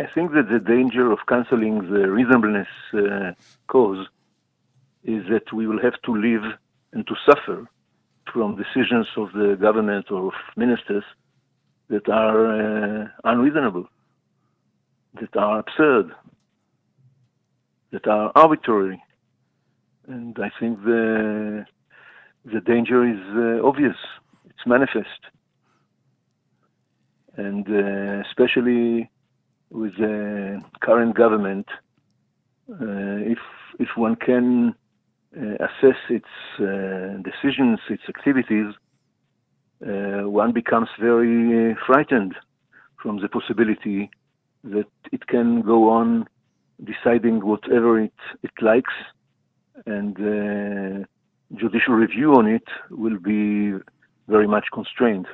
I think that the danger of canceling the reasonableness uh, clause is that we will have to live and to suffer from decisions of the government or of ministers that are uh, unreasonable, that are absurd, that are arbitrary. And I think the, the danger is uh, obvious, it's manifest. And uh, especially with the current government, uh, if, if one can uh, assess its uh, decisions, its activities, one becomes very frightened from the possibility that it can go on deciding whatever it, it likes, and uh, judicial review on it will be very much constrained.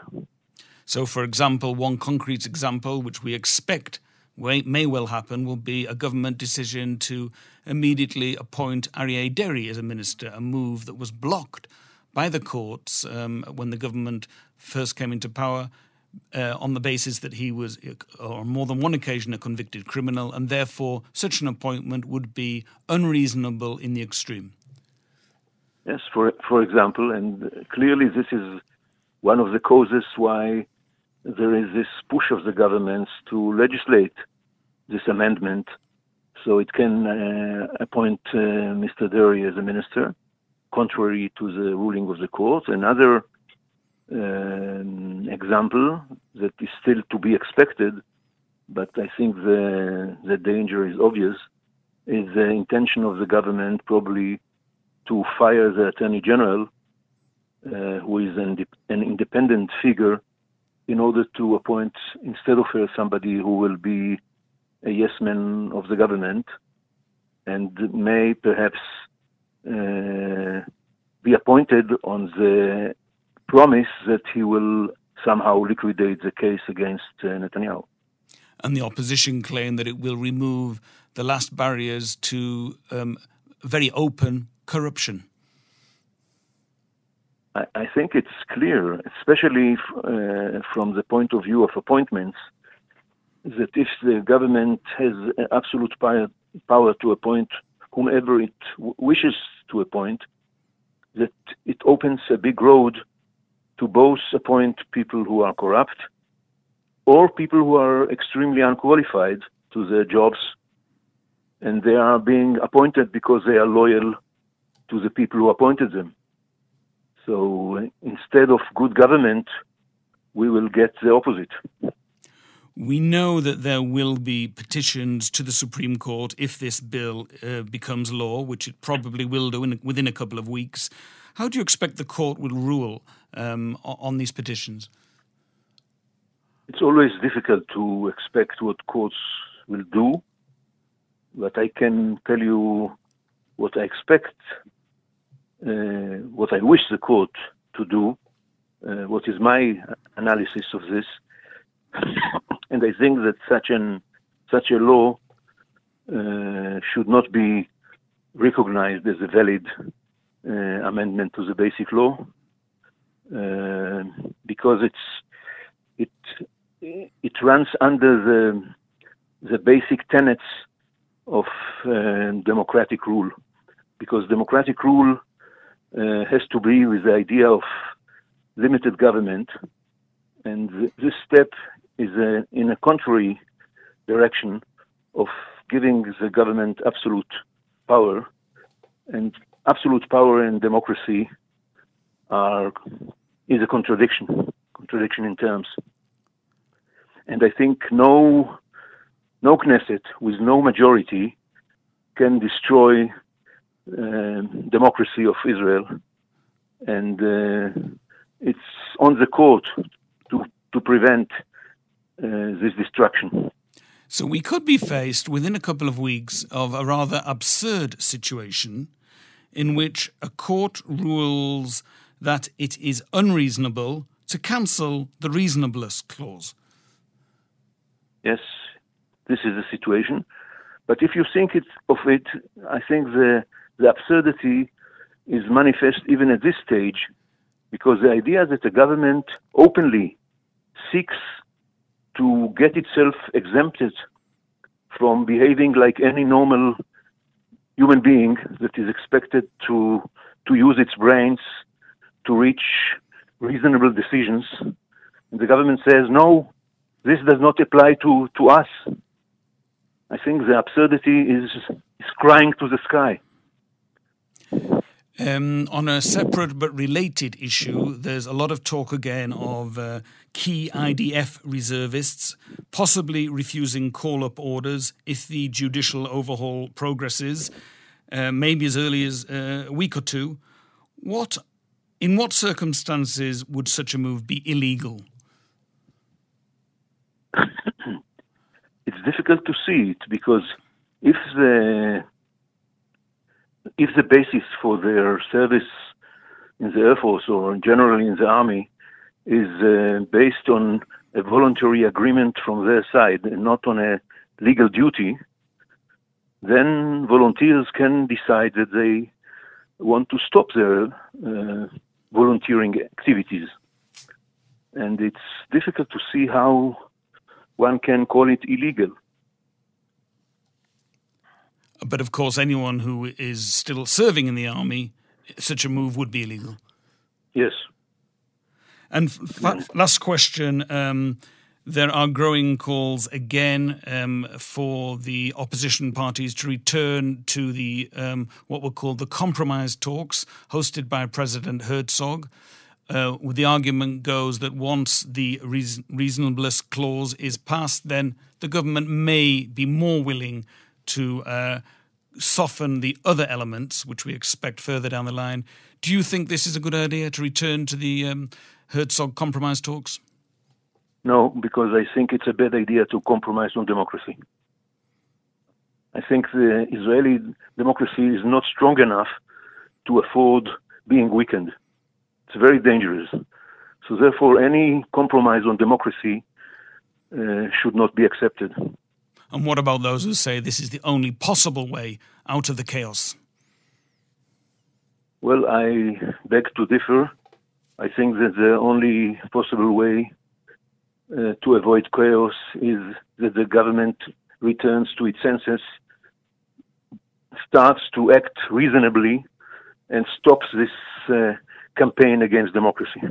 So, for example, one concrete example which we expect may well happen will be a government decision to immediately appoint Aryeh Deri as a minister, a move that was blocked by the courts um, when the government first came into power. Uh, on the basis that he was, on more than one occasion, a convicted criminal, and therefore such an appointment would be unreasonable in the extreme. Yes, for for example, and clearly this is one of the causes why there is this push of the governments to legislate this amendment so it can uh, appoint uh, Mr. Deri as a minister, contrary to the ruling of the court. Another um, example that is still to be expected, but I think the, the danger is obvious, is the intention of the government probably to fire the Attorney General, uh, who is an, an independent figure in order to appoint instead of her somebody who will be a yes man of the government and may perhaps uh, be appointed on the promise that he will somehow liquidate the case against uh, Netanyahu. And the opposition claim that it will remove the last barriers to um, very open corruption. I, think it's clear, especially uh, from the point of view of appointments, that if the government has absolute power, power to appoint whomever it w- wishes to appoint, that it opens a big road to both appoint people who are corrupt or people who are extremely unqualified to their jobs and they are being appointed because they are loyal to the people who appointed them. So instead of good government, we will get the opposite. We know that there will be petitions to the Supreme Court if this bill uh, becomes law, which it probably will do in, within a couple of weeks. How do you expect the court will rule um, on these petitions? It's always difficult to expect what courts will do, but I can tell you what I expect, what I wish the court to do, uh, what is my analysis of this and I think that such an such a law uh, should not be recognized as a valid uh, amendment to the basic law uh, because it's it it runs under the the basic tenets of uh, democratic rule because democratic rule uh, has to be with the idea of limited government and this step is a, in a contrary direction of giving the government absolute power, and absolute power and democracy are is a contradiction, contradiction in terms. And I think no no Knesset with no majority can destroy uh, democracy of Israel, and uh, it's on the court to to prevent uh, this destruction. So we could be faced within a couple of weeks of a rather absurd situation in which a court rules that it is unreasonable to cancel the reasonableness clause. Yes, this is the situation. But if you think it, of it, I think the, the absurdity is manifest even at this stage because the idea that the government openly seeks to get itself exempted from behaving like any normal human being that is expected to to use its brains to reach reasonable decisions. And the government says, no, this does not apply to, to us. I think the absurdity is, is crying to the sky. Um, on a separate but related issue, there's a lot of talk again of uh, key IDF reservists possibly refusing call up orders if the judicial overhaul progresses, uh, maybe as early as uh, a week or two. What, in what circumstances would such a move be illegal? it's difficult to see it because if the if the basis for their service in the Air Force or generally in the Army is uh, based on a voluntary agreement from their side and not on a legal duty, then volunteers can decide that they want to stop their uh, volunteering activities. And it's difficult to see how one can call it illegal. But of course, anyone who is still serving in the army, such a move would be illegal. Yes. And f- last question. Um, there are growing calls again um, for the opposition parties to return to the um, what were called the compromise talks hosted by President Herzog. Uh, the argument goes that once the reason- reasonableness clause is passed, then the government may be more willing to uh, soften the other elements, which we expect further down the line. Do you think this is a good idea to return to the um, Herzog compromise talks? No, because I think it's a bad idea to compromise on democracy. I think the Israeli democracy is not strong enough to afford being weakened. It's very dangerous. So, therefore, any compromise on democracy uh, should not be accepted. And what about those who say this is the only possible way out of the chaos? Well, I beg to differ. I think that the only possible way uh, to avoid chaos is that the government returns to its senses, starts to act reasonably, and stops this uh, campaign against democracy.